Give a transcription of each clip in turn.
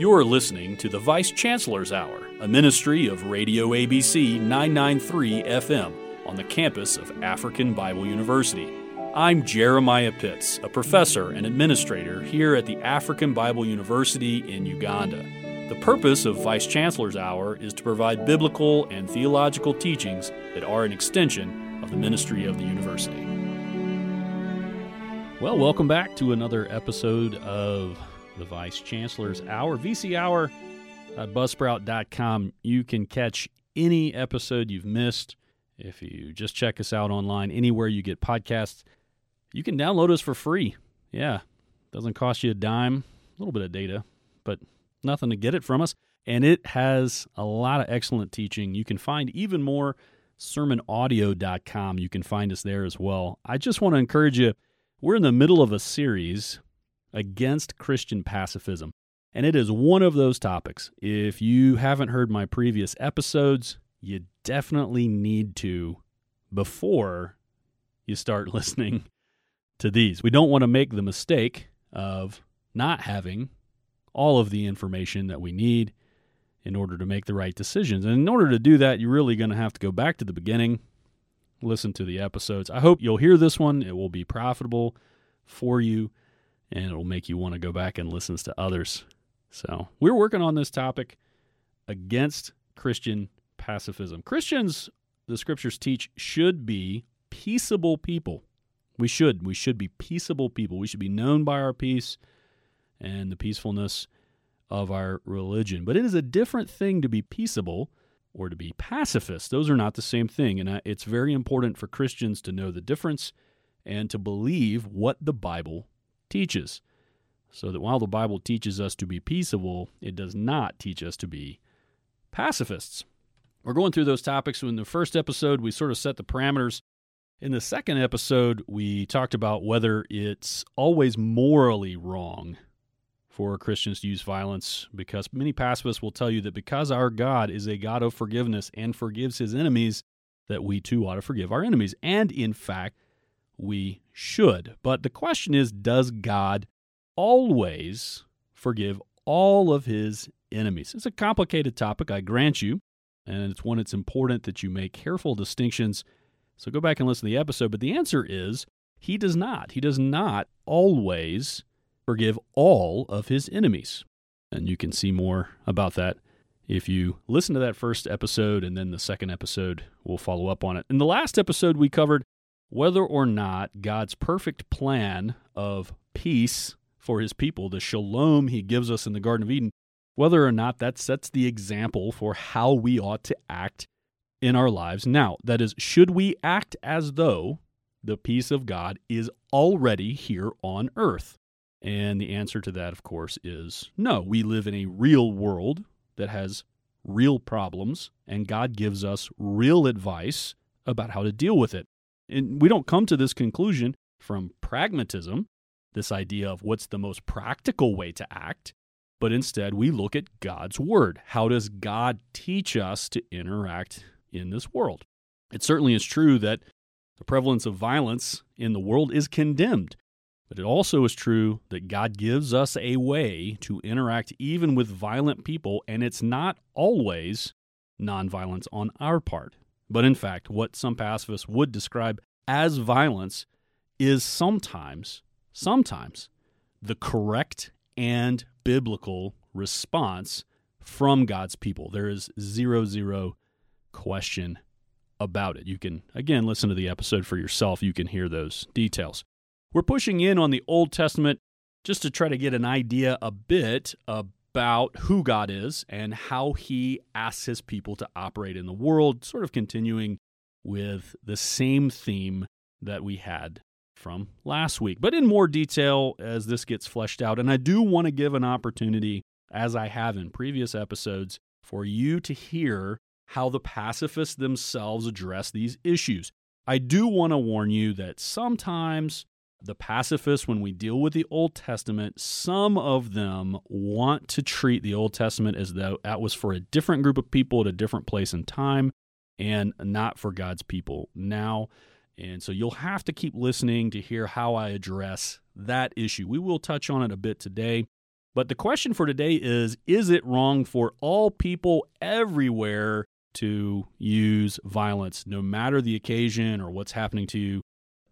You're listening to the Vice Chancellor's Hour, a ministry of Radio ABC 993 FM on the campus of African Bible University. I'm Jeremiah Pitts, a professor and administrator here at the African Bible University in Uganda. The purpose of Vice Chancellor's Hour is to provide biblical and theological teachings that are an extension of the ministry of the university. Well, welcome back to another episode of the Vice Chancellor's Hour, VC Hour uh, at buzzsprout.com. You can catch any episode you've missed if you just check us out online anywhere you get podcasts. You can download us for free. Yeah, doesn't cost you a dime, a little bit of data, but nothing to get it from us. And it has a lot of excellent teaching. You can find even more sermonaudio.com. You can find us there as well. I just want to encourage you. We're in the middle of a series against Christian pacifism. And it is one of those topics. If you haven't heard my previous episodes, you definitely need to before you start listening to these. We don't want to make the mistake of not having all of the information that we need in order to make the right decisions. And in order to do that, you're really going to have to go back to the beginning, listen to the episodes. I hope you'll hear this one. It will be profitable for you and it'll make you want to go back and listen to others. So, we're working on this topic against Christian pacifism. Christians, the scriptures teach, should be peaceable people. We should. We should be peaceable people. We should be known by our peace and the peacefulness of our religion. But it is a different thing to be peaceable or to be pacifist. Those are not the same thing. And it's very important for Christians to know the difference and to believe what the Bible teaches. So that while the Bible teaches us to be peaceable, it does not teach us to be pacifists. We're going through those topics. In the first episode, we sort of set the parameters. In the second episode, we talked about whether it's always morally wrong for Christians to use violence because many pacifists will tell you that because our God is a God of forgiveness and forgives his enemies, that we too ought to forgive our enemies. And in fact, we should. But the question is does God always forgive all of his enemies? It's a complicated topic, I grant you, and it's one it's important that you make careful distinctions. So go back and listen to the episode. But the answer is he does not. He does not always forgive all of his enemies. And you can see more about that if you listen to that first episode, and then the second episode will follow up on it. In the last episode, we covered whether or not God's perfect plan of peace for his people, the shalom he gives us in the Garden of Eden, whether or not that sets the example for how we ought to act in our lives now. That is, should we act as though the peace of God is already here on earth? And the answer to that, of course, is no. We live in a real world that has real problems, and God gives us real advice about how to deal with it. And we don't come to this conclusion from pragmatism, this idea of what's the most practical way to act, but instead we look at God's Word. How does God teach us to interact in this world? It certainly is true that the prevalence of violence in the world is condemned, but it also is true that God gives us a way to interact even with violent people, and it's not always nonviolence on our part. But in fact, what some pacifists would describe as violence is sometimes, sometimes, the correct and biblical response from God's people. There is zero, zero question about it. You can, again, listen to the episode for yourself. You can hear those details. We're pushing in on the Old Testament just to try to get an idea a bit about about who God is and how he asks his people to operate in the world, sort of continuing with the same theme that we had from last week, but in more detail as this gets fleshed out. And I do want to give an opportunity, as I have in previous episodes, for you to hear how the pacifists themselves address these issues. I do want to warn you that sometimes the pacifists, when we deal with the Old Testament, some of them want to treat the Old Testament as though that was for a different group of people at a different place and time and not for God's people now. And so you'll have to keep listening to hear how I address that issue. We will touch on it a bit today. But the question for today is Is it wrong for all people everywhere to use violence, no matter the occasion or what's happening to you?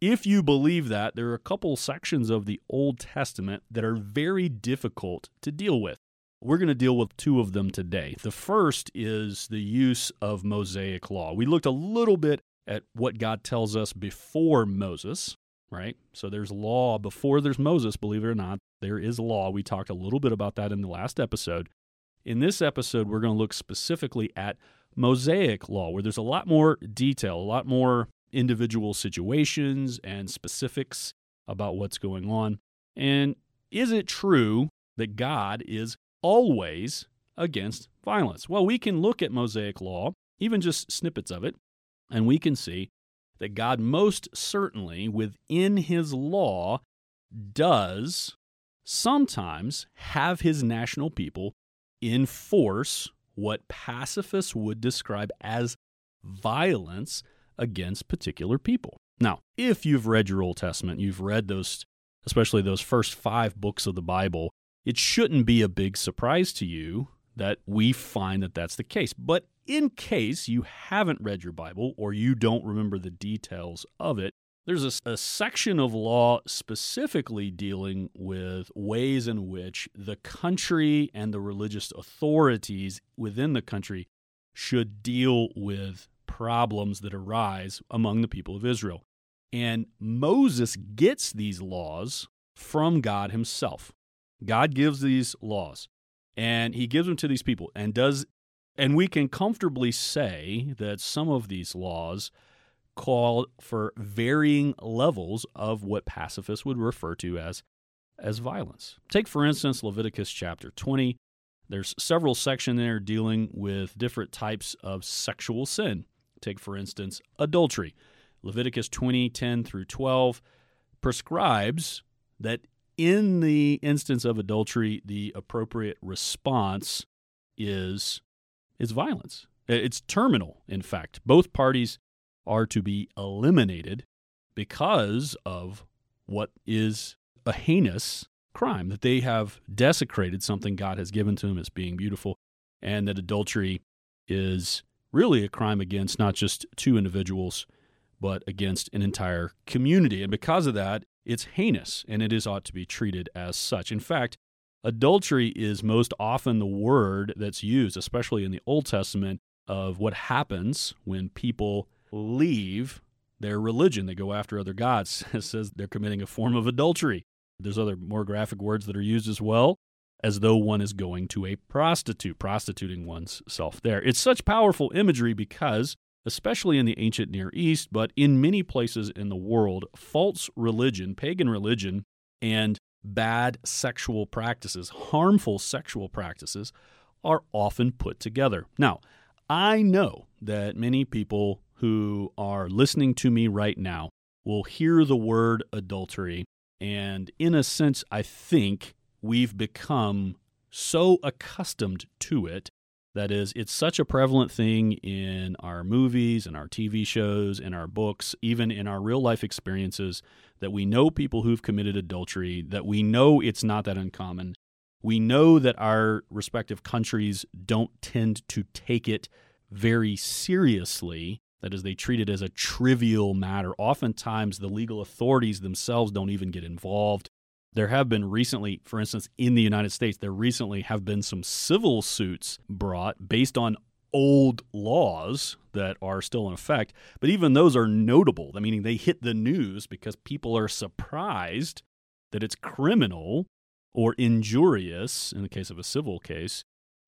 If you believe that, there are a couple sections of the Old Testament that are very difficult to deal with. We're going to deal with two of them today. The first is the use of Mosaic law. We looked a little bit at what God tells us before Moses, right? So there's law before there's Moses, believe it or not. There is law. We talked a little bit about that in the last episode. In this episode, we're going to look specifically at Mosaic law, where there's a lot more detail, a lot more individual situations and specifics about what's going on. And is it true that God is always against violence? Well, we can look at Mosaic law, even just snippets of it, and we can see that God most certainly within his law does sometimes have his national people enforce what pacifists would describe as violence against particular people. Now, if you've read your Old Testament, you've read those, especially those first five books of the Bible, it shouldn't be a big surprise to you that we find that that's the case. But in case you haven't read your Bible or you don't remember the details of it, there's a, a, section of law specifically dealing with ways in which the country and the religious authorities within the country should deal with problems that arise among the people of Israel. And Moses gets these laws from God himself. God gives these laws and he gives them to these people and does and we can comfortably say that some of these laws call for varying levels of what pacifists would refer to as as violence. Take for instance Leviticus chapter 20. There's several sections there dealing with different types of sexual sin. Take, for instance, adultery. Leviticus 20, 10 through 12 prescribes that in the instance of adultery, the appropriate response is, is violence. It's terminal, in fact. Both parties are to be eliminated because of what is a heinous crime, that they have desecrated something God has given to them as being beautiful, and that adultery is really a crime against not just two individuals, but against an entire community. And because of that, it's heinous and it is ought to be treated as such. In fact, adultery is most often the word that's used, especially in the Old Testament, of what happens when people leave their religion. They go after other gods. It says they're committing a form of adultery. There's other more graphic words that are used as well as though one is going to a prostitute, prostituting one's self there. It's such powerful imagery because, especially in the ancient Near East, but in many places in the world, false religion, pagan religion, and bad sexual practices, harmful sexual practices, are often put together. Now, I know that many people who are listening to me right now will hear the word adultery, and in a sense, I think we've become so accustomed to it. That is, it's such a prevalent thing in our movies and our TV shows, and our books, even in our real life experiences, that we know people who've committed adultery, that we know it's not that uncommon. We know that our respective countries don't tend to take it very seriously. That is, they treat it as a trivial matter. Oftentimes, the legal authorities themselves don't even get involved. There have been recently, for instance, in the United States, there recently have been some civil suits brought based on old laws that are still in effect. But even those are notable, meaning they hit the news because people are surprised that it's criminal or injurious, in the case of a civil case,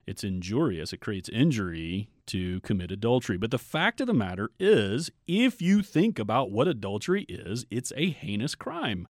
it's injurious, it creates injury to commit adultery. But the fact of the matter is, if you think about what adultery is, it's a heinous crime.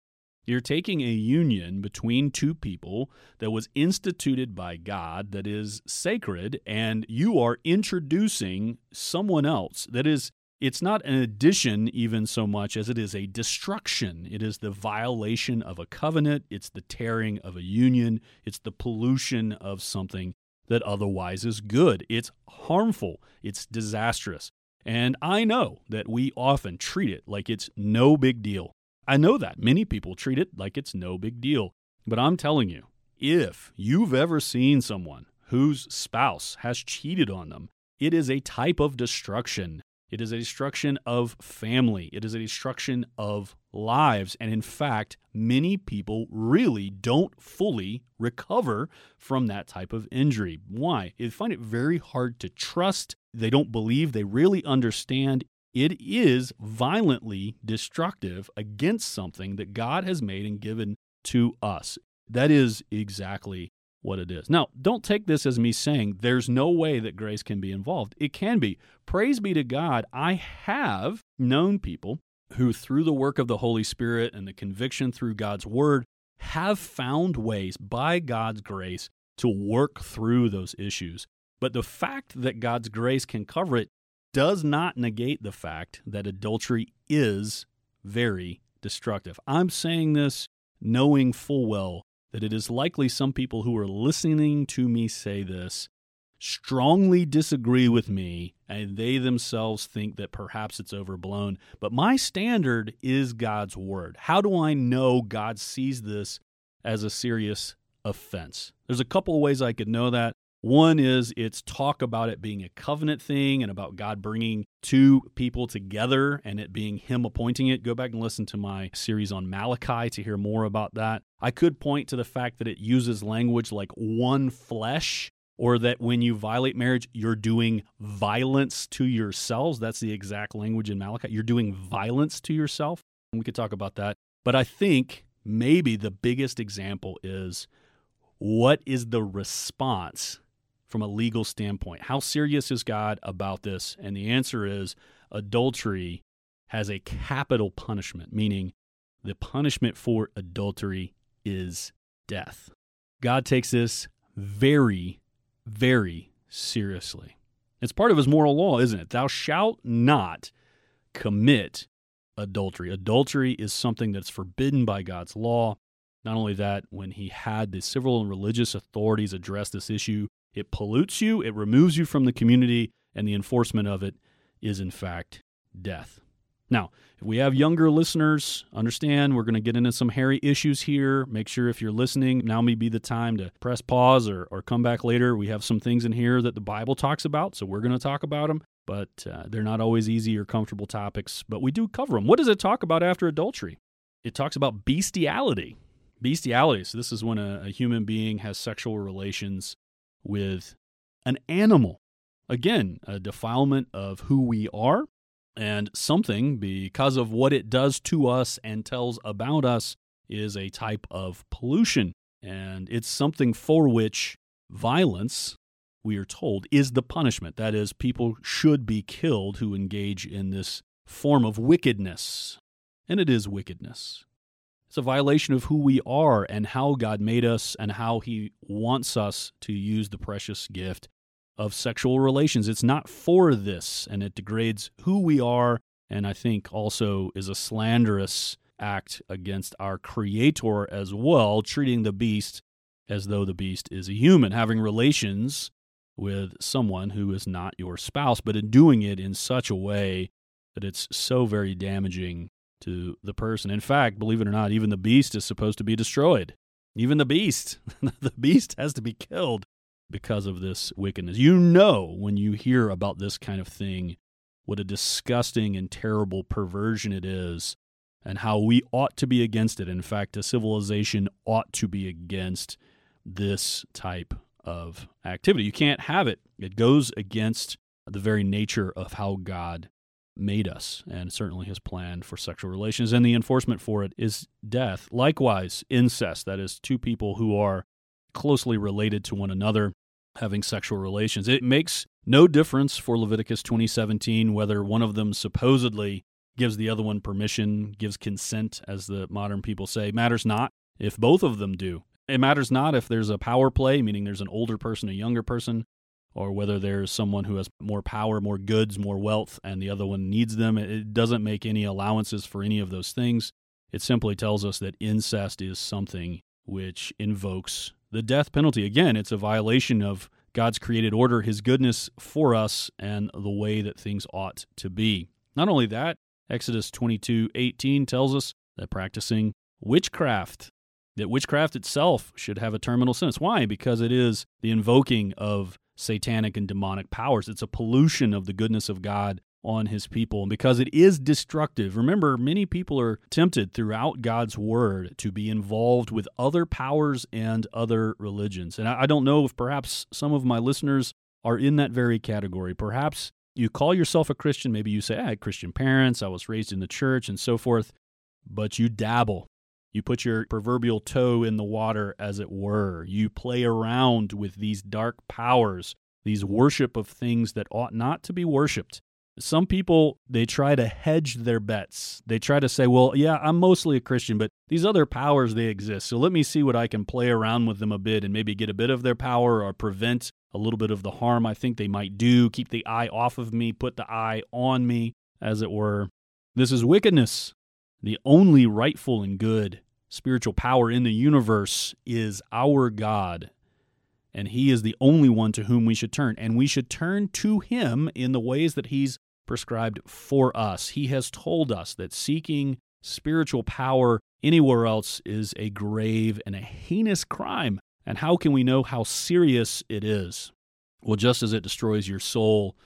You're taking a union between two people that was instituted by God, that is sacred, and you are introducing someone else that is, it's not an addition even so much as it is a destruction. It is the violation of a covenant, it's the tearing of a union, it's the pollution of something that otherwise is good. It's harmful, it's disastrous. And I know that we often treat it like it's no big deal. I know that. Many people treat it like it's no big deal. But I'm telling you, If you've ever seen someone whose spouse has cheated on them, it is a type of destruction. It is a destruction of family. It is a destruction of lives. And in fact, many people really don't fully recover from that type of injury. Why? They find it very hard to trust. They don't believe they really understand. It is violently destructive against something that God has made and given to us. That is exactly what it is. Now, don't take this as me saying there's no way that grace can be involved. It can be. Praise be to God, I have known people who, through the work of the Holy Spirit and the conviction through God's Word, have found ways by God's grace to work through those issues. But the fact that God's grace can cover it does not negate the fact that adultery is very destructive. I'm saying this knowing full well that it is likely some people who are listening to me say this strongly disagree with me and they themselves think that perhaps it's overblown. But my standard is God's word. How do I know God sees this as a serious offense? There's a couple of ways I could know that. One is it's talk about it being a covenant thing and about God bringing two people together and it being Him appointing it. Go back and listen to my series on Malachi to hear more about that. I could point to the fact that it uses language like one flesh or that when you violate marriage, you're doing violence to yourselves. That's the exact language in Malachi. You're doing violence to yourself. And we could talk about that. But I think maybe the biggest example is what is the response from a legal standpoint? How serious is God about this? And the answer is adultery has a capital punishment, meaning the punishment for adultery is death. God takes this very, very seriously. It's part of his moral law, isn't it? Thou shalt not commit adultery. Adultery is something that's forbidden by God's law. Not only that, when he had the civil and religious authorities address this issue, it pollutes you, it removes you from the community, and the enforcement of it is, in fact, death. Now, if we have younger listeners, understand we're going to get into some hairy issues here. Make sure if you're listening, now may be the time to press pause or, or come back later. We have some things in here that the Bible talks about, so we're going to talk about them, but uh, they're not always easy or comfortable topics, but we do cover them. What does it talk about after adultery? It talks about bestiality. Bestiality. So, this is when a, a human being has sexual relations with an animal. Again, a defilement of who we are and something because of what it does to us and tells about us is a type of pollution. And it's something for which violence, we are told, is the punishment. That is, people should be killed who engage in this form of wickedness. And it is wickedness. It's a violation of who we are and how God made us and how He wants us to use the precious gift of sexual relations. It's not for this, and it degrades who we are, and I think also is a slanderous act against our Creator as well, treating the beast as though the beast is a human, having relations with someone who is not your spouse, but in doing it in such a way that it's so very damaging to the person. In fact, believe it or not, even the beast is supposed to be destroyed. Even the beast, the beast has to be killed because of this wickedness. You know, when you hear about this kind of thing, what a disgusting and terrible perversion it is, and how we ought to be against it. In fact, a civilization ought to be against this type of activity. You can't have it, it goes against the very nature of how God made us and certainly his plan for sexual relations and the enforcement for it is death. Likewise incest that is two people who are closely related to one another having sexual relations. It makes no difference for Leviticus 2017 whether one of them supposedly gives the other one permission gives consent as the modern people say. Matters not if both of them do. It matters not if there's a power play meaning there's an older person a younger person or whether there's someone who has more power, more goods, more wealth, and the other one needs them. It doesn't make any allowances for any of those things. It simply tells us that incest is something which invokes the death penalty. Again, it's a violation of God's created order, His goodness for us, and the way that things ought to be. Not only that, Exodus 22 18 tells us that practicing witchcraft that witchcraft itself should have a terminal sentence. Why? Because it is the invoking of satanic and demonic powers. It's a pollution of the goodness of God on his people. And because it is destructive, remember, many people are tempted throughout God's word to be involved with other powers and other religions. And I don't know if perhaps some of my listeners are in that very category. Perhaps you call yourself a Christian. Maybe you say, I had Christian parents, I was raised in the church, and so forth, but you dabble. You put your proverbial toe in the water, as it were. You play around with these dark powers, these worship of things that ought not to be worshiped. Some people, they try to hedge their bets. They try to say, well, yeah, I'm mostly a Christian, but these other powers, they exist. So let me see what I can play around with them a bit and maybe get a bit of their power or prevent a little bit of the harm I think they might do, keep the eye off of me, put the eye on me, as it were. This is wickedness. The only rightful and good spiritual power in the universe is our God. And He is the only one to whom we should turn. And we should turn to Him in the ways that He's prescribed for us. He has told us that seeking spiritual power anywhere else is a grave and a heinous crime. And how can we know how serious it is? Well, just as it destroys your soul,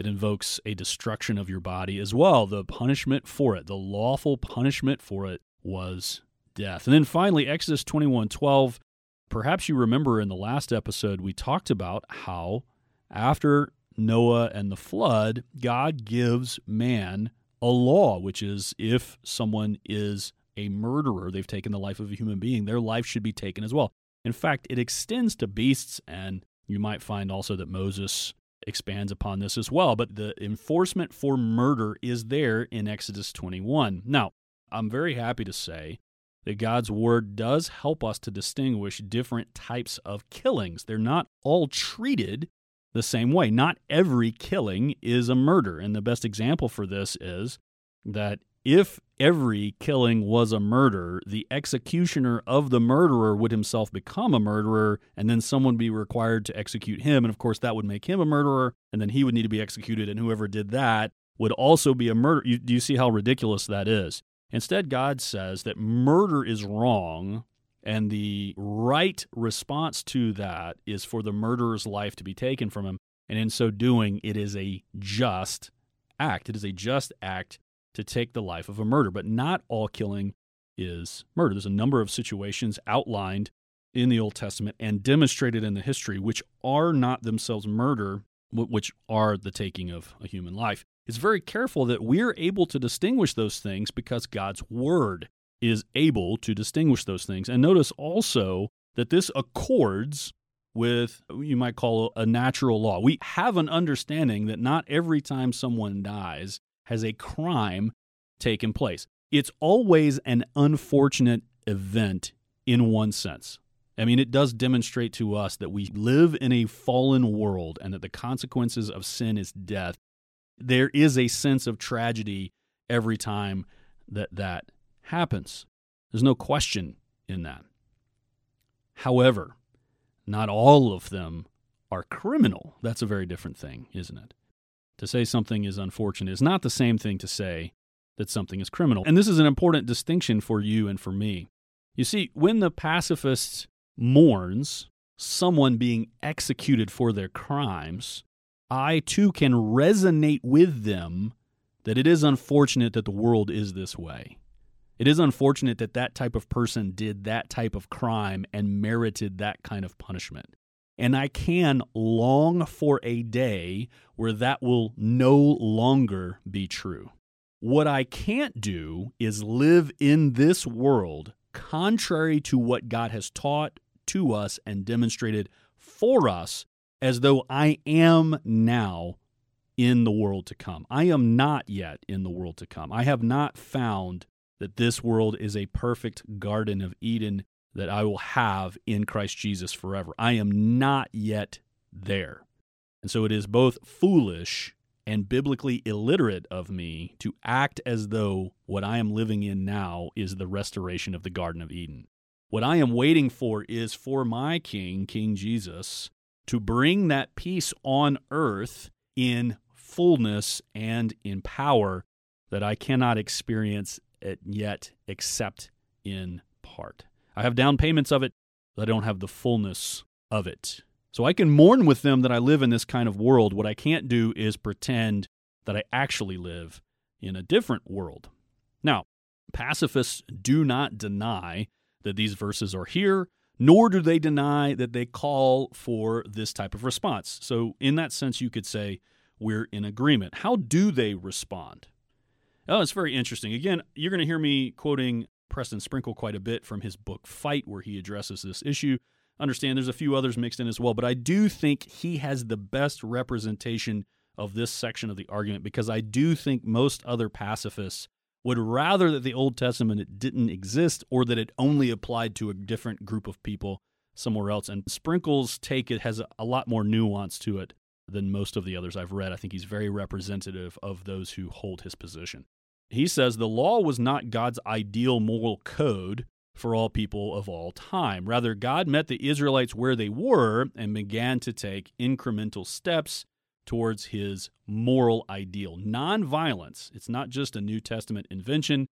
it invokes a destruction of your body as well. The punishment for it, the lawful punishment for it was death. And then finally, Exodus 21 12. Perhaps you remember in the last episode, we talked about how after Noah and the flood, God gives man a law, which is if someone is a murderer, they've taken the life of a human being, their life should be taken as well. In fact, it extends to beasts, and you might find also that Moses expands upon this as well. But the enforcement for murder is there in Exodus 21. Now, I'm very happy to say that God's word does help us to distinguish different types of killings. They're not all treated the same way. Not every killing is a murder. And the best example for this is that if every killing was a murder, the executioner of the murderer would himself become a murderer, and then someone be required to execute him. And of course, that would make him a murderer, and then he would need to be executed, and whoever did that would also be a murder. You, do you see how ridiculous that is? Instead, God says that murder is wrong, and the right response to that is for the murderer's life to be taken from him. And in so doing, it is a just act. It is a just act to take the life of a murder. But not all killing is murder. There's a number of situations outlined in the Old Testament and demonstrated in the history which are not themselves murder, which are the taking of a human life. It's very careful that we're able to distinguish those things because God's Word is able to distinguish those things. And notice also that this accords with, you might call a natural law. We have an understanding that not every time someone dies has a crime taken place. It's always an unfortunate event in one sense. I mean, it does demonstrate to us that we live in a fallen world and that the consequences of sin is death. There is a sense of tragedy every time that that happens. There's no question in that. However, not all of them are criminal. That's a very different thing, isn't it? To say something is unfortunate is not the same thing to say that something is criminal. And this is an important distinction for you and for me. You see, when the pacifist mourns someone being executed for their crimes, I too can resonate with them that it is unfortunate that the world is this way. It is unfortunate that that type of person did that type of crime and merited that kind of punishment. And I can long for a day where that will no longer be true. What I can't do is live in this world contrary to what God has taught to us and demonstrated for us as though I am now in the world to come. I am not yet in the world to come. I have not found that this world is a perfect Garden of Eden that I will have in Christ Jesus forever. I am not yet there. And so it is both foolish and biblically illiterate of me to act as though what I am living in now is the restoration of the Garden of Eden. What I am waiting for is for my King, King Jesus, to bring that peace on earth in fullness and in power that I cannot experience it yet except in part. I have down payments of it, but I don't have the fullness of it. So I can mourn with them that I live in this kind of world. What I can't do is pretend that I actually live in a different world. Now, pacifists do not deny that these verses are here, nor do they deny that they call for this type of response. So, in that sense, you could say we're in agreement. How do they respond? Oh, it's very interesting. Again, you're going to hear me quoting Preston Sprinkle quite a bit from his book Fight, where he addresses this issue. Understand there's a few others mixed in as well, but I do think he has the best representation of this section of the argument because I do think most other pacifists would rather that the Old Testament didn't exist or that it only applied to a different group of people somewhere else. And Sprinkle's take it has a lot more nuance to it than most of the others I've read. I think he's very representative of those who hold his position. He says the law was not God's ideal moral code for all people of all time. Rather, God met the Israelites where they were and began to take incremental steps towards his moral ideal. Nonviolence, it's not just a New Testament invention,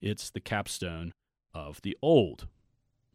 it's the capstone of the Old.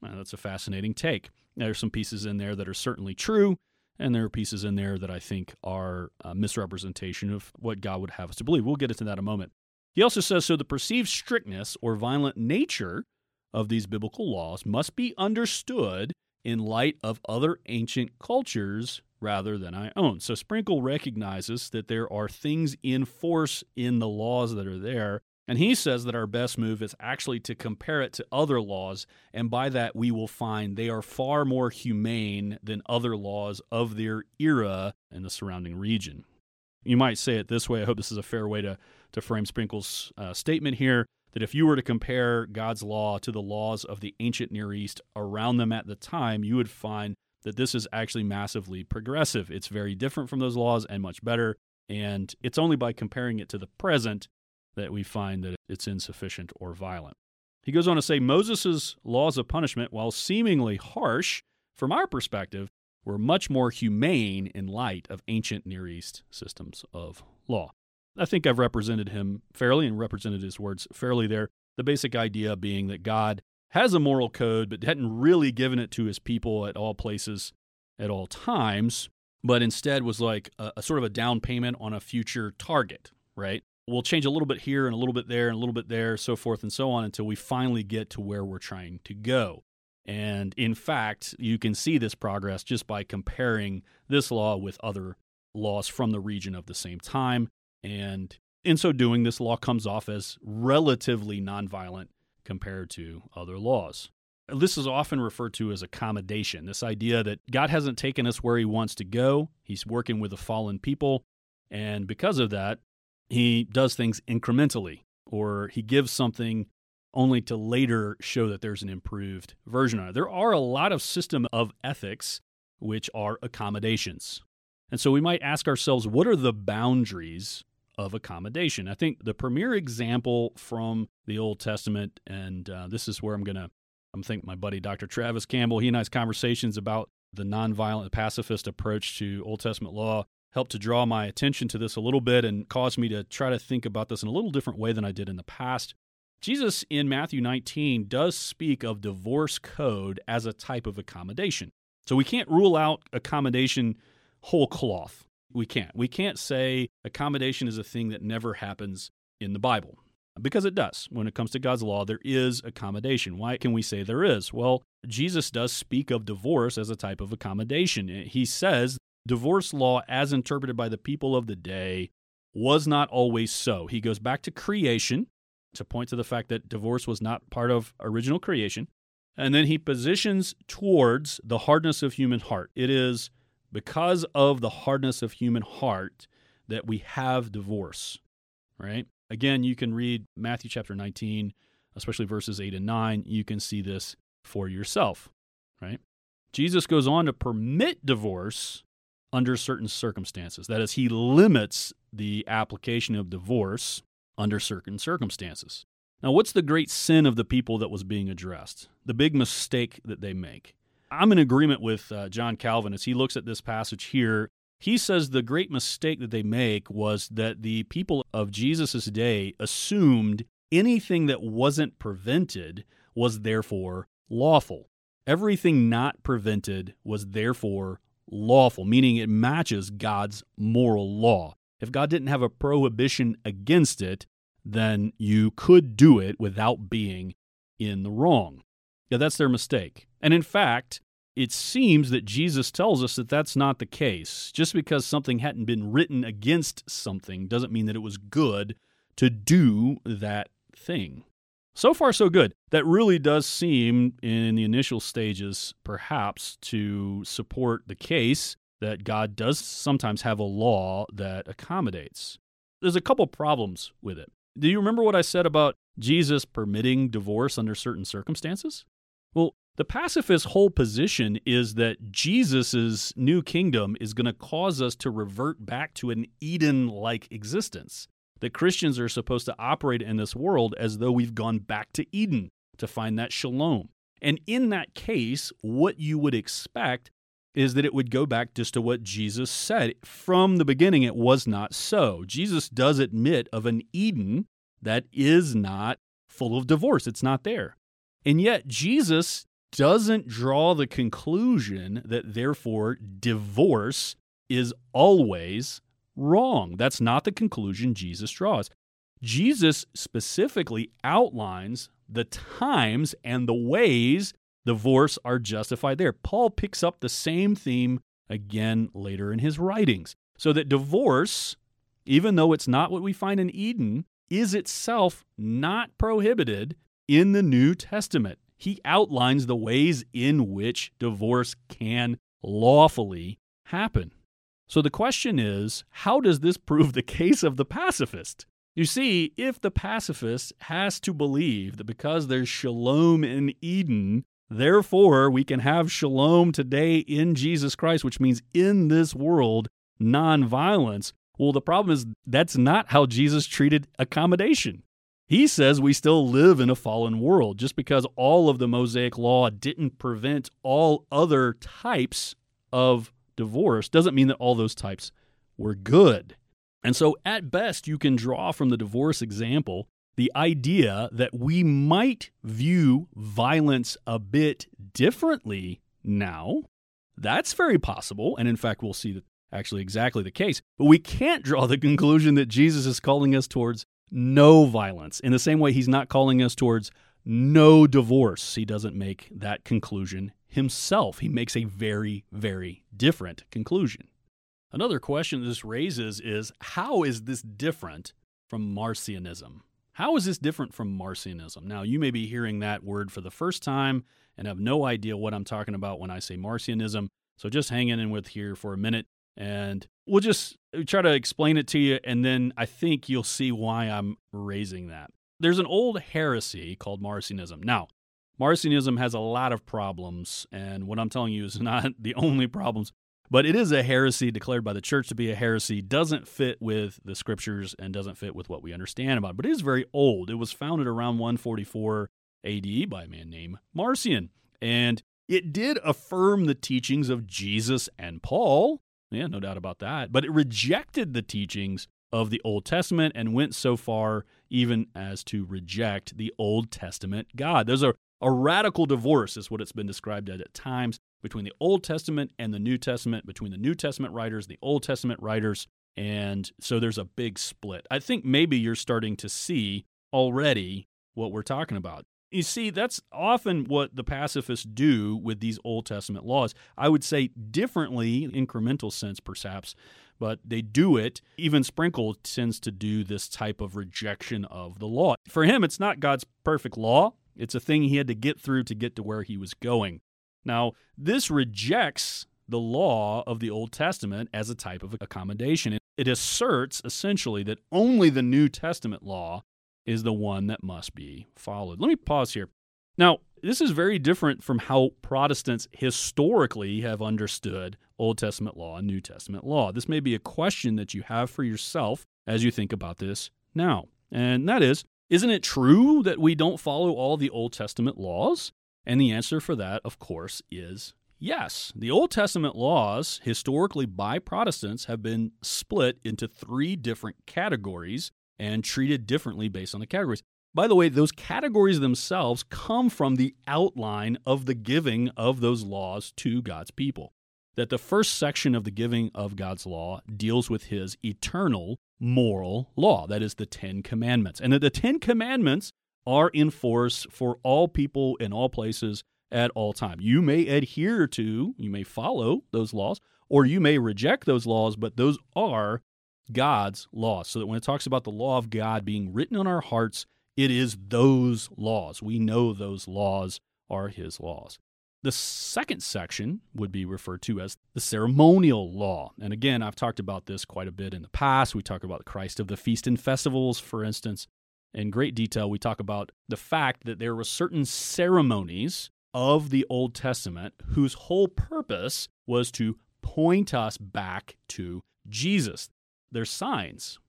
Well, that's a fascinating take. There are some pieces in there that are certainly true, and there are pieces in there that I think are a misrepresentation of what God would have us to believe. We'll get into that in a moment. He also says so the perceived strictness or violent nature of these biblical laws must be understood in light of other ancient cultures rather than I own. So Sprinkle recognizes that there are things in force in the laws that are there. And he says that our best move is actually to compare it to other laws. And by that, we will find they are far more humane than other laws of their era in the surrounding region. You might say it this way. I hope this is a fair way to, to frame Sprinkle's uh, statement here that if you were to compare God's law to the laws of the ancient Near East around them at the time, you would find that this is actually massively progressive. It's very different from those laws and much better. And it's only by comparing it to the present that we find that it's insufficient or violent. He goes on to say Moses' laws of punishment, while seemingly harsh from our perspective, were much more humane in light of ancient Near East systems of law. I think I've represented him fairly and represented his words fairly there. The basic idea being that God has a moral code, but hadn't really given it to his people at all places at all times, but instead was like a, a, sort of a down payment on a future target, right? We'll change a little bit here and a little bit there and a little bit there, so forth and so on until we finally get to where we're trying to go. And in fact, you can see this progress just by comparing this law with other laws from the region of the same time. And in so doing, this law comes off as relatively nonviolent compared to other laws. This is often referred to as accommodation this idea that God hasn't taken us where He wants to go. He's working with a fallen people. And because of that, He does things incrementally, or He gives something only to later show that there's an improved version of it. There are a lot of system of ethics which are accommodations. And so we might ask ourselves what are the boundaries of accommodation. I think the premier example from the Old Testament, and uh, this is where I'm going to, I'm thinking my buddy Dr. Travis Campbell, he and I's conversations about the nonviolent pacifist approach to Old Testament law helped to draw my attention to this a little bit and caused me to try to think about this in a little different way than I did in the past. Jesus in Matthew 19 does speak of divorce code as a type of accommodation. So we can't rule out accommodation whole cloth. We can't. We can't say accommodation is a thing that never happens in the Bible because it does. When it comes to God's law, there is accommodation. Why can we say there is? Well, Jesus does speak of divorce as a type of accommodation. He says divorce law, as interpreted by the people of the day, was not always so. He goes back to creation to point to the fact that divorce was not part of original creation. And then he positions towards the hardness of human heart. It is because of the hardness of human heart that we have divorce, right? Again, you can read Matthew chapter 19, especially verses 8 and 9. You can see this for yourself, right? Jesus goes on to permit divorce under certain circumstances. That is, he limits the application of divorce under certain circumstances. Now, what's the great sin of the people that was being addressed? The big mistake that they make. I'm in agreement with uh, John Calvin as he looks at this passage here. He says the great mistake that they make was that the people of Jesus' day assumed anything that wasn't prevented was therefore lawful. Everything not prevented was therefore lawful, meaning it matches God's moral law. If God didn't have a prohibition against it, then you could do it without being in the wrong. Yeah, that's their mistake. And in fact, it seems that Jesus tells us that that's not the case. Just because something hadn't been written against something doesn't mean that it was good to do that thing. So far, so good. That really does seem, in the initial stages, perhaps to support the case that God does sometimes have a law that accommodates. There's a couple problems with it. Do you remember what I said about Jesus permitting divorce under certain circumstances? Well, the pacifist's whole position is that Jesus' new kingdom is going to cause us to revert back to an Eden like existence. That Christians are supposed to operate in this world as though we've gone back to Eden to find that shalom. And in that case, what you would expect is that it would go back just to what Jesus said. From the beginning, it was not so. Jesus does admit of an Eden that is not full of divorce, it's not there. And yet, Jesus doesn't draw the conclusion that therefore divorce is always wrong. That's not the conclusion Jesus draws. Jesus specifically outlines the times and the ways divorce are justified there. Paul picks up the same theme again later in his writings. So that divorce, even though it's not what we find in Eden, is itself not prohibited in the New Testament. He outlines the ways in which divorce can lawfully happen. So the question is how does this prove the case of the pacifist? You see, if the pacifist has to believe that because there's shalom in Eden, therefore we can have shalom today in Jesus Christ, which means in this world, nonviolence, well, the problem is that's not how Jesus treated accommodation. He says we still live in a fallen world. Just because all of the Mosaic law didn't prevent all other types of divorce doesn't mean that all those types were good. And so, at best, you can draw from the divorce example the idea that we might view violence a bit differently now. That's very possible. And in fact, we'll see that actually exactly the case. But we can't draw the conclusion that Jesus is calling us towards no violence. In the same way, he's not calling us towards no divorce. He doesn't make that conclusion himself. He makes a very, very different conclusion. Another question this raises is how is this different from Marcionism? How is this different from Marcionism? Now, you may be hearing that word for the first time and have no idea what I'm talking about when I say Marcionism. So just hang in with here for a minute and we'll just uh, try to explain it to you. And then I think you'll see why I'm raising that. There's an old heresy called Marcionism. Now, Marcionism has a lot of problems, and what I'm telling you is not the only problems, but it is a heresy declared by the church to be a heresy, doesn't fit with the scriptures and doesn't fit with what we understand about it. But it is very old. It was founded around 144 AD by a man named Marcion, and it did affirm the teachings of Jesus and Paul. Yeah, no doubt about that. But it rejected the teachings of the Old Testament and went so far even as to reject the Old Testament God. There's a, a radical divorce, is what it's been described as at times, between the Old Testament and the New Testament, between the New Testament writers, the Old Testament writers. And so there's a big split. I think maybe you're starting to see already what we're talking about. You see, that's often what the pacifists do with these Old Testament laws. I would say differently, incremental sense perhaps, but they do it. Even Sprinkle tends to do this type of rejection of the law. For him, it's not God's perfect law, it's a thing he had to get through to get to where he was going. Now, this rejects the law of the Old Testament as a type of accommodation. It asserts essentially that only the New Testament law is the one that must be followed. Let me pause here. Now, this is very different from how Protestants historically have understood Old Testament law and New Testament law. This may be a question that you have for yourself as you think about this now. And that is, isn't it true that we don't follow all the Old Testament laws? And the answer for that, of course, is yes. The Old Testament laws, historically by Protestants, have been split into three different categories and treated differently based on the categories. By the way, those categories themselves come from the outline of the giving of those laws to God's people. That the first section of the giving of God's law deals with his eternal moral law, that is the Ten Commandments. And that the Ten Commandments are in force for all people in all places at all time. You may adhere to, you may follow those laws, or you may reject those laws, but those are God's laws. So that when it talks about the law of God being written on our hearts, it is those laws. We know those laws are His laws. The second section would be referred to as the ceremonial law. And again, I've talked about this quite a bit in the past. We talk about the Christ of the feast and festivals, for instance. In great detail, we talk about the fact that there were certain ceremonies of the Old Testament whose whole purpose was to point us back to Jesus. They're signs,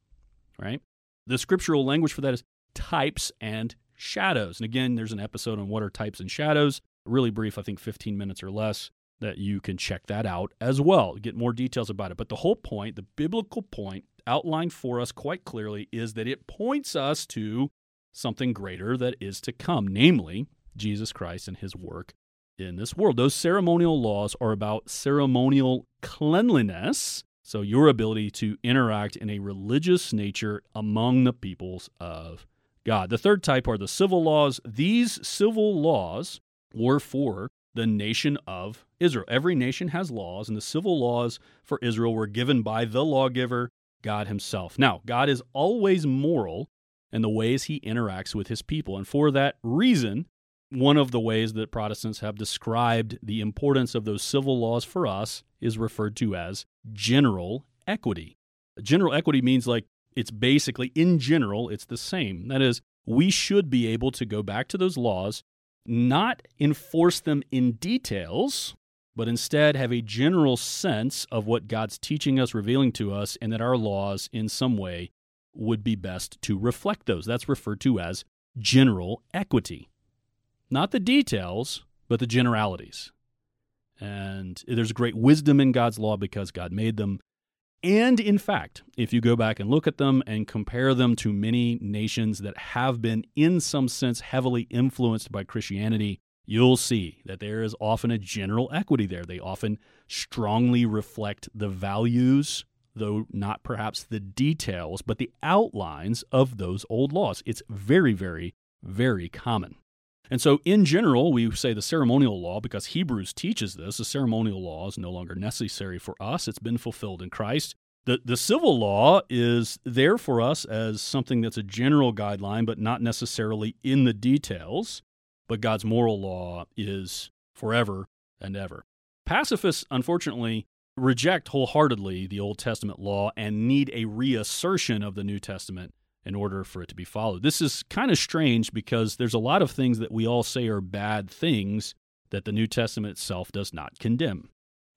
right? The scriptural language for that is types and shadows. And again, there's an episode on what are types and shadows, really brief, I think 15 minutes or less, that you can check that out as well, get more details about it. But the whole point, the biblical point outlined for us quite clearly, is that it points us to something greater that is to come, namely Jesus Christ and his work in this world. Those ceremonial laws are about ceremonial cleanliness so, your ability to interact in a religious nature among the peoples of God. The third type are the civil laws. These civil laws were for the nation of Israel. Every nation has laws, and the civil laws for Israel were given by the lawgiver, God Himself. Now, God is always moral in the ways He interacts with His people. And for that reason, one of the ways that Protestants have described the importance of those civil laws for us is referred to as general equity. General equity means like it's basically, in general, it's the same. That is, we should be able to go back to those laws, not enforce them in details, but instead have a general sense of what God's teaching us, revealing to us, and that our laws in some way would be best to reflect those. That's referred to as general equity. Not the details, but the generalities. And there's great wisdom in God's law because God made them. And in fact, if you go back and look at them and compare them to many nations that have been, in some sense, heavily influenced by Christianity, you'll see that there is often a general equity there. They often strongly reflect the values, though not perhaps the details, but the outlines of those old laws. It's very, very, very common. And so, in general, we say the ceremonial law, because Hebrews teaches this, the ceremonial law is no longer necessary for us. It's been fulfilled in Christ. The, the civil law is there for us as something that's a general guideline, but not necessarily in the details. But God's moral law is forever and ever. Pacifists, unfortunately, reject wholeheartedly the Old Testament law and need a reassertion of the New Testament in order for it to be followed. This is kind of strange because there's a lot of things that we all say are bad things that the New Testament itself does not condemn.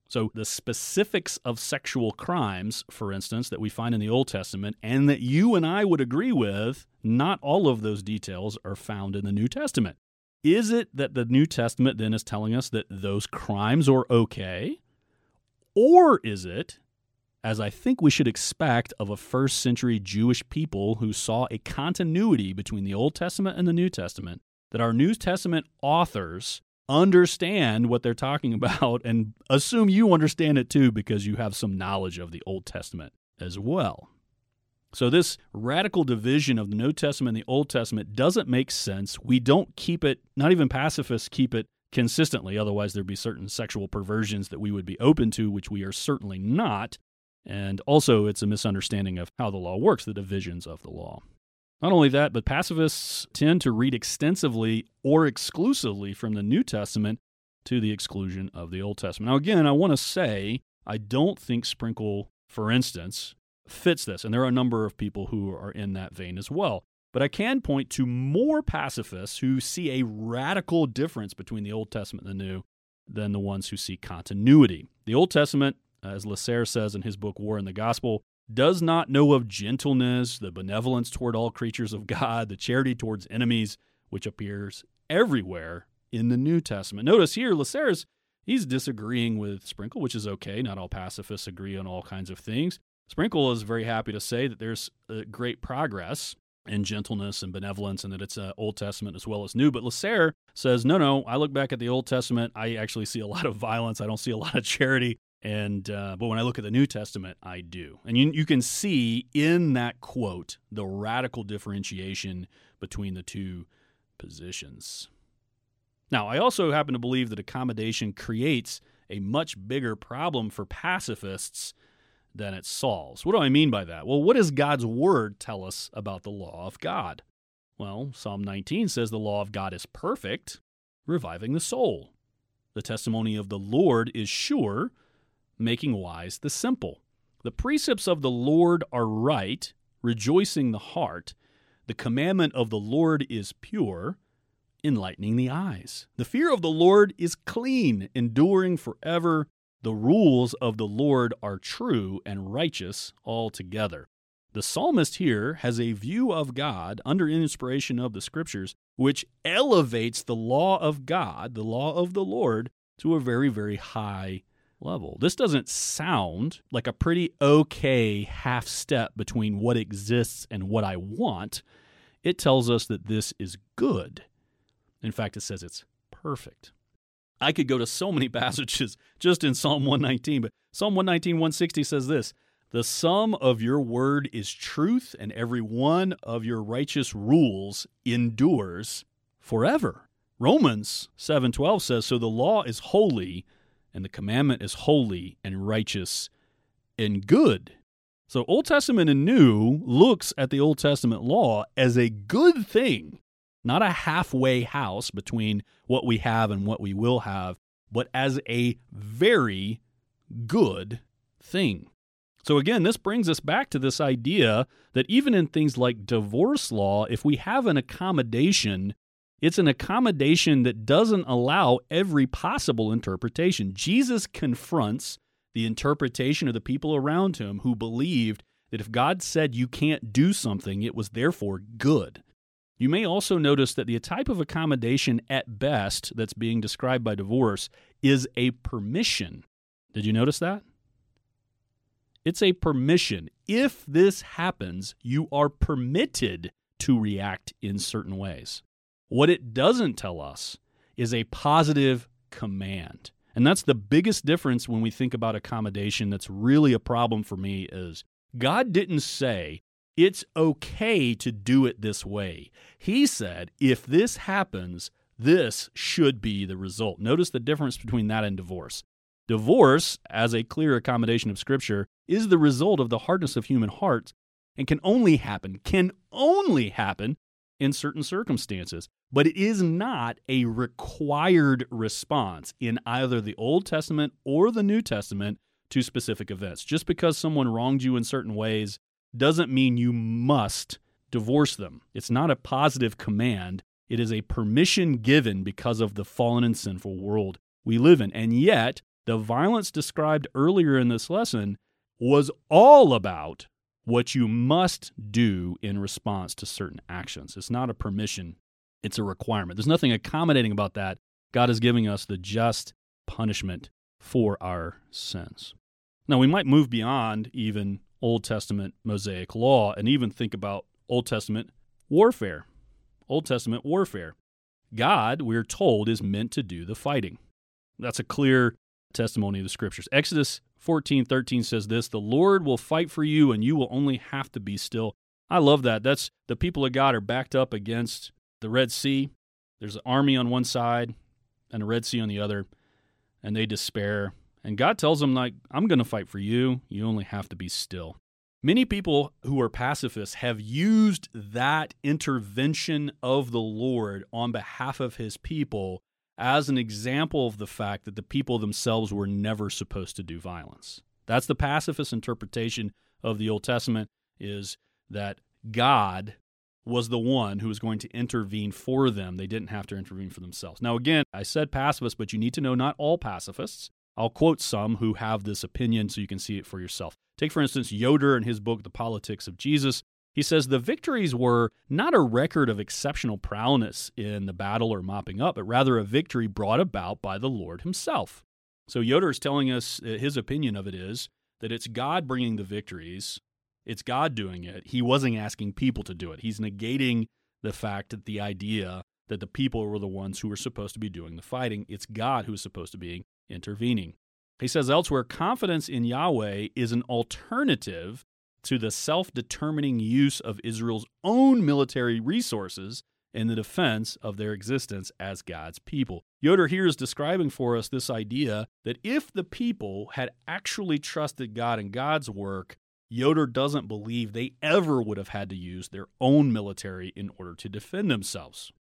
So, the specifics of sexual crimes, for instance, that we find in the Old Testament and that you and I would agree with, not all of those details are found in the New Testament. Is it that the New Testament then is telling us that those crimes are okay? Or is it as I think we should expect of a first century Jewish people who saw a continuity between the Old Testament and the New Testament, that our New Testament authors understand what they're talking about and assume you understand it too because you have some knowledge of the Old Testament as well. So, this radical division of the New Testament and the Old Testament doesn't make sense. We don't keep it, not even pacifists keep it consistently. Otherwise, there'd be certain sexual perversions that we would be open to, which we are certainly not. And also, it's a misunderstanding of how the law works, the divisions of the law. Not only that, but pacifists tend to read extensively or exclusively from the New Testament to the exclusion of the Old Testament. Now, again, I want to say I don't think Sprinkle, for instance, fits this. And there are a number of people who are in that vein as well. But I can point to more pacifists who see a radical difference between the Old Testament and the New than the ones who see continuity. The Old Testament as Lasserre says in his book War and the Gospel, does not know of gentleness, the benevolence toward all creatures of God, the charity towards enemies, which appears everywhere in the New Testament. Notice here, Lasserre's he's disagreeing with Sprinkle, which is okay. Not all pacifists agree on all kinds of things. Sprinkle is very happy to say that there's great progress and gentleness and benevolence, and that it's uh, Old Testament as well as New. But Lasserre says, no, no, I look back at the Old Testament, I actually see a lot of violence. I don't see a lot of charity. And uh, but when I look at the New Testament, I do, and you you can see in that quote the radical differentiation between the two positions. Now, I also happen to believe that accommodation creates a much bigger problem for pacifists than it solves. What do I mean by that? Well, what does God's word tell us about the law of God? Well, Psalm 19 says the law of God is perfect, reviving the soul. The testimony of the Lord is sure, making wise the simple. The precepts of the Lord are right, rejoicing the heart. The commandment of the Lord is pure, enlightening the eyes. The fear of the Lord is clean, enduring forever. The rules of the Lord are true and righteous altogether. The psalmist here has a view of God under inspiration of the scriptures, which elevates the law of God, the law of the Lord, to a very, very high level. This doesn't sound like a pretty okay half step between what exists and what I want. It tells us that this is good. In fact, it says it's perfect. I could go to so many passages just in Psalm 119, but Psalm 119, 160 says this The sum of your word is truth, and every one of your righteous rules endures forever. Romans 7:12 says so the law is holy and the commandment is holy and righteous and good. So Old Testament and New looks at the Old Testament law as a good thing not a halfway house between what we have and what we will have, but as a very good thing. So, again, this brings us back to this idea that even in things like divorce law, if we have an accommodation, it's an accommodation that doesn't allow every possible interpretation. Jesus confronts the interpretation of the people around him who believed that if God said you can't do something, it was therefore good. You may also notice that the type of accommodation at best that's being described by divorce is a permission. Did you notice that? It's a permission. If this happens, you are permitted to react in certain ways. What it doesn't tell us is a positive command. And that's the biggest difference when we think about accommodation that's really a problem for me is God didn't say it's okay to do it this way. He said, if this happens, this should be the result. Notice the difference between that and divorce. Divorce, as a clear accommodation of Scripture, is the result of the hardness of human hearts and can only happen, can only happen in certain circumstances. But it is not a required response in either the Old Testament or the New Testament to specific events. Just because someone wronged you in certain ways doesn't mean you must divorce them. It's not a positive command, it is a permission given because of the fallen and sinful world we live in. And yet, the violence described earlier in this lesson was all about what you must do in response to certain actions. It's not a permission, it's a requirement. There's nothing accommodating about that. God is giving us the just punishment for our sins. Now, we might move beyond even Old Testament Mosaic law and even think about Old Testament warfare. Old Testament warfare. God, we're told, is meant to do the fighting. That's a clear testimony of the scriptures. Exodus 14 13 says this The Lord will fight for you, and you will only have to be still. I love that. That's the people of God are backed up against the Red Sea. There's an army on one side and a Red Sea on the other, and they despair. And God tells them, like, I'm going to fight for you. You only have to be still. Many people who are pacifists have used that intervention of the Lord on behalf of his people as an example of the fact that the people themselves were never supposed to do violence. That's the pacifist interpretation of the Old Testament is that God was the one who was going to intervene for them. They didn't have to intervene for themselves. Now, again, I said pacifist, but you need to know not all pacifists. I'll quote some who have this opinion so you can see it for yourself. Take, for instance, Yoder in his book, The Politics of Jesus. He says the victories were not a record of exceptional prowess in the battle or mopping up, but rather a victory brought about by the Lord Himself. So Yoder is telling us uh, his opinion of it is that it's God bringing the victories It's God doing it. He wasn't asking people to do it. He's negating the fact that the idea that the people were the ones who were supposed to be doing the fighting. It's God who's supposed to be intervening. He says elsewhere confidence in Yahweh is an alternative to the self determining use of Israel's own military resources in the defense of their existence as God's people. Yoder here is describing for us this idea that if the people had actually trusted God and God's work, Yoder doesn't believe they ever would have had to use their own military in order to defend themselves.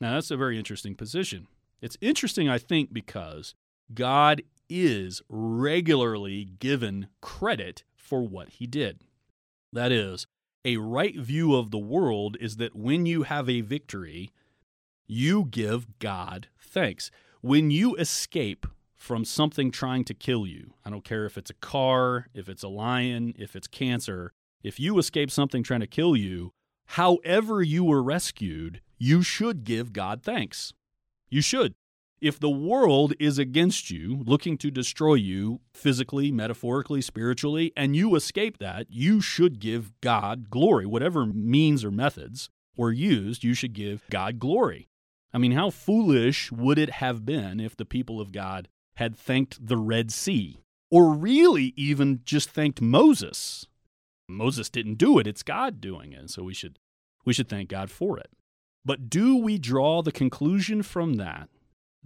Now, that's a very interesting position. It's interesting, I think, because God is regularly given credit for what he did. That is, a right view of the world is that when you have a victory, you give God thanks. When you escape from something trying to kill you, I don't care if it's a car, if it's a lion, if it's cancer, if you escape something trying to kill you, however you were rescued, you should give God thanks. You should. If the world is against you, looking to destroy you physically, metaphorically, spiritually, and you escape that, you should give God glory. Whatever means or methods were used, you should give God glory. I mean, how foolish would it have been if the people of God had thanked the Red Sea, or really even just thanked Moses? Moses didn't do it, it's God doing it. So we should we should thank God for it. But do we draw the conclusion from that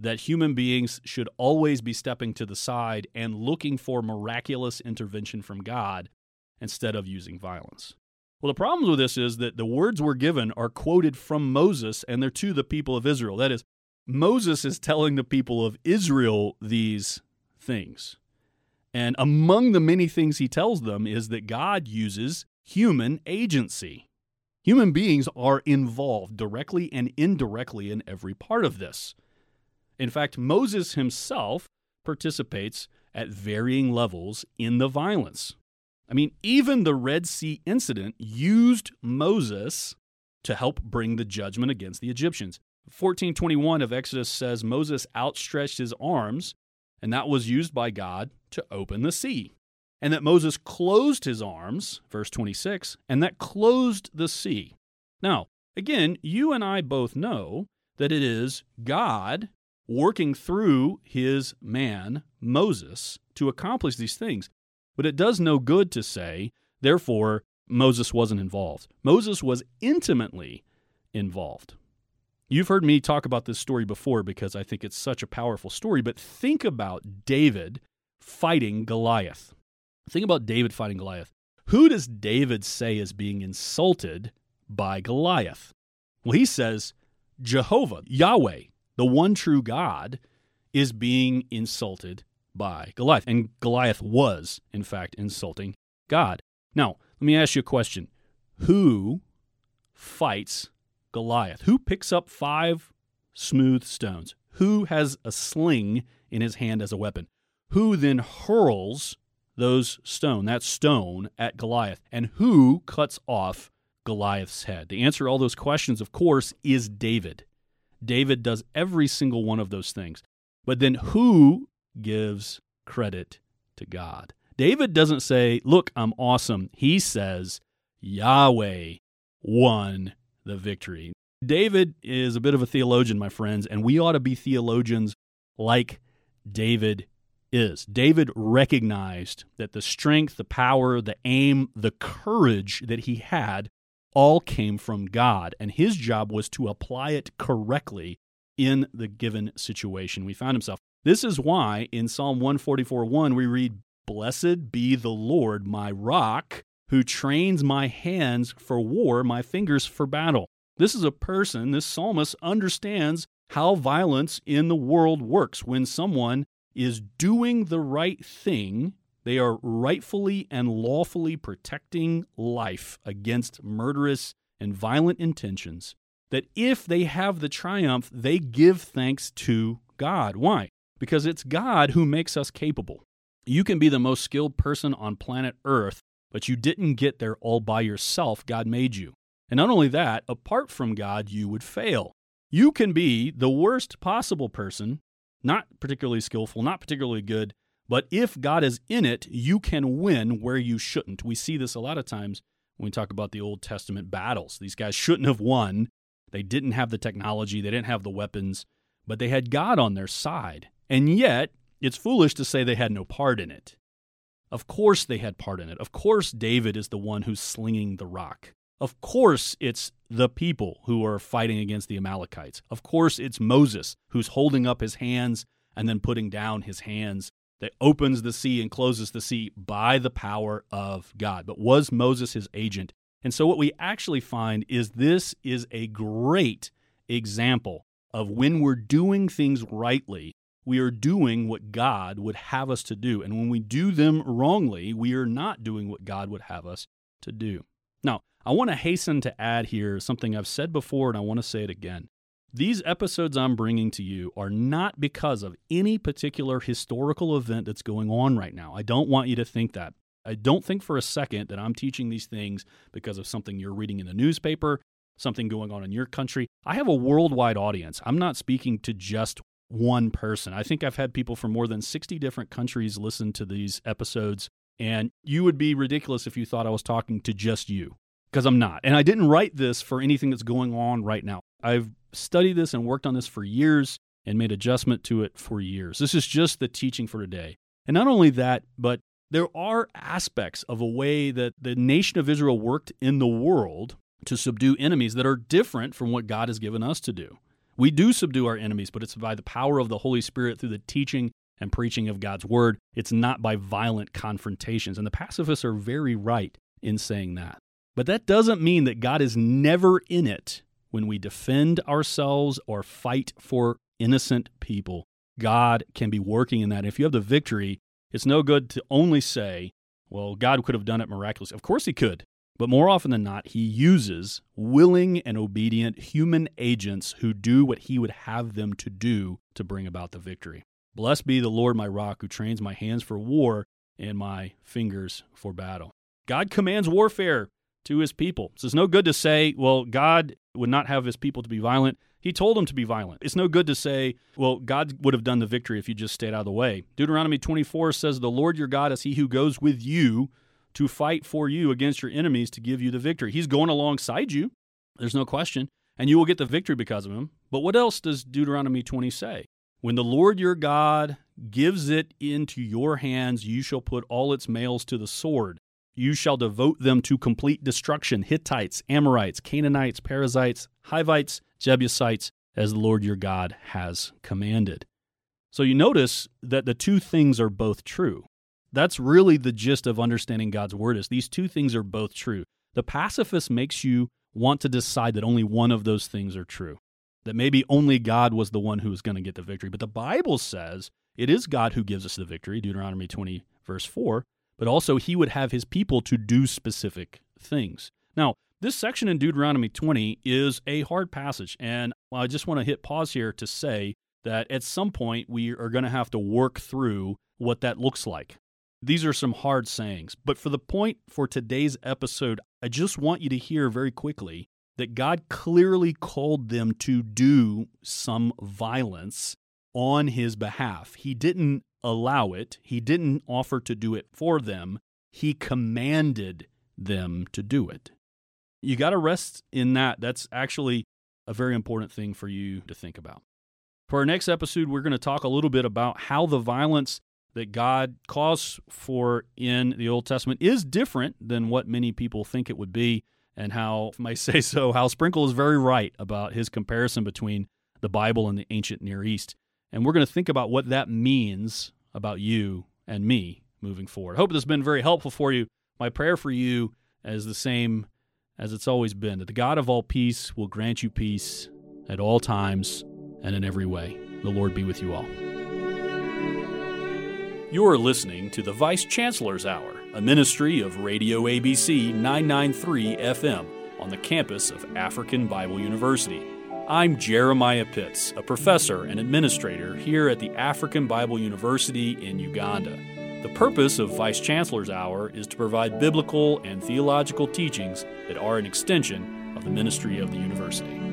that human beings should always be stepping to the side and looking for miraculous intervention from God instead of using violence. Well, the problem with this is that the words we're given are quoted from Moses and they're to the people of Israel. That is, Moses is telling the people of Israel these things. And among the many things he tells them is that God uses human agency. Human beings are involved directly and indirectly in every part of this. In fact, Moses himself participates at varying levels in the violence. I mean, even the Red Sea incident used Moses to help bring the judgment against the Egyptians. 1421 of Exodus says Moses outstretched his arms, and that was used by God to open the sea. And that Moses closed his arms, verse 26, and that closed the sea. Now, again, you and I both know that it is God working through his man, Moses, to accomplish these things. But it does no good to say, therefore, Moses wasn't involved. Moses was intimately involved. You've heard me talk about this story before because I think it's such a powerful story, but think about David fighting Goliath. Think about David fighting Goliath. Who does David say is being insulted by Goliath? Well, he says Jehovah, Yahweh, the one true God, is being insulted by Goliath. And Goliath was, in fact, insulting God. Now, let me ask you a question Who fights Goliath? Who picks up five smooth stones? Who has a sling in his hand as a weapon? Who then hurls those stone, that stone, at Goliath? And who cuts off Goliath's head? The answer to all those questions, of course, is David. David does every single one of those things. But then who gives credit to God? David doesn't say, Look, I'm awesome. He says, Yahweh won the victory. David is a bit of a theologian, my friends, and we ought to be theologians like David is. David recognized that the strength, the power, the aim, the courage that he had all came from God, and his job was to apply it correctly in the given situation we found himself. This is why in Psalm 144 1 we read, Blessed be the Lord, my rock, who trains my hands for war, my fingers for battle. This is a person, this psalmist understands how violence in the world works. When someone is doing the right thing they are rightfully and lawfully protecting life against murderous and violent intentions. That if they have the triumph, they give thanks to God. Why? Because it's God who makes us capable. You can be the most skilled person on planet Earth, but you didn't get there all by yourself. God made you. And not only that, apart from God, you would fail. You can be the worst possible person, not particularly skillful, not particularly good, But if God is in it, you can win where you shouldn't. We see this a lot of times when we talk about the Old Testament battles. These guys shouldn't have won. They didn't have the technology, they didn't have the weapons, but they had God on their side. And yet, it's foolish to say they had no part in it. Of course, they had part in it. Of course, David is the one who's slinging the rock. Of course, it's the people who are fighting against the Amalekites. Of course, it's Moses who's holding up his hands and then putting down his hands that opens the sea and closes the sea by the power of God. But was Moses his agent? And so, what we actually find is this is a great example of when we're doing things rightly, we are doing what God would have us to do. And when we do them wrongly, we are not doing what God would have us to do. Now, I want to hasten to add here something I've said before, and I want to say it again. These episodes I'm bringing to you are not because of any particular historical event that's going on right now. I don't want you to think that. I don't think for a second that I'm teaching these things because of something you're reading in the newspaper, something going on in your country. I have a worldwide audience. I'm not speaking to just one person. I think I've had people from more than 60 different countries listen to these episodes, and you would be ridiculous if you thought I was talking to just you, because I'm not. And I didn't write this for anything that's going on right now. I've studied this and worked on this for years and made adjustment to it for years. This is just the teaching for today. And not only that, but there are aspects of a way that the nation of Israel worked in the world to subdue enemies that are different from what God has given us to do. We do subdue our enemies, but it's by the power of the Holy Spirit through the teaching and preaching of God's word. It's not by violent confrontations. And the pacifists are very right in saying that. But that doesn't mean that God is never in it when we defend ourselves or fight for innocent people. God can be working in that. If you have the victory, it's no good to only say, well, God could have done it miraculously. Of course, He could. But more often than not, He uses willing and obedient human agents who do what He would have them to do to bring about the victory. Blessed be the Lord my rock, who trains my hands for war and my fingers for battle. God commands warfare to his people. So it's no good to say, well, God would not have his people to be violent. He told them to be violent. It's no good to say, well, God would have done the victory if you just stayed out of the way. Deuteronomy 24 says, The Lord your God is he who goes with you to fight for you against your enemies to give you the victory. He's going alongside you. There's no question. And you will get the victory because of him. But what else does Deuteronomy 20 say? When the Lord your God gives it into your hands, you shall put all its males to the sword. You shall devote them to complete destruction Hittites, Amorites, Canaanites, Perizzites, Hivites, Jebusites, as the Lord your God has commanded. So you notice that the two things are both true. That's really the gist of understanding God's word is these two things are both true. The pacifist makes you want to decide that only one of those things are true. That maybe only God was the one who was going to get the victory. But the Bible says it is God who gives us the victory, Deuteronomy 20, verse 4 but also he would have his people to do specific things. Now, this section in Deuteronomy 20 is a hard passage, and I just want to hit pause here to say that at some point we are going to have to work through what that looks like. These are some hard sayings, but for the point for today's episode, I just want you to hear very quickly that God clearly called them to do some violence on his behalf. He didn't allow it, he didn't offer to do it for them, he commanded them to do it. You got to rest in that. That's actually a very important thing for you to think about. For our next episode, we're going to talk a little bit about how the violence that God calls for in the Old Testament is different than what many people think it would be, and how, if I may say so, how Sprinkle is very right about his comparison between the Bible and the ancient Near East. And we're going to think about what that means about you and me moving forward. I hope this has been very helpful for you. My prayer for you is the same as it's always been that the God of all peace will grant you peace at all times and in every way. The Lord be with you all. You are listening to the Vice Chancellor's Hour, a ministry of Radio ABC 993 FM on the campus of African Bible University. I'm Jeremiah Pitts, a professor and administrator here at the African Bible University in Uganda. The purpose of Vice Chancellor's Hour is to provide biblical and theological teachings that are an extension of the ministry of the university.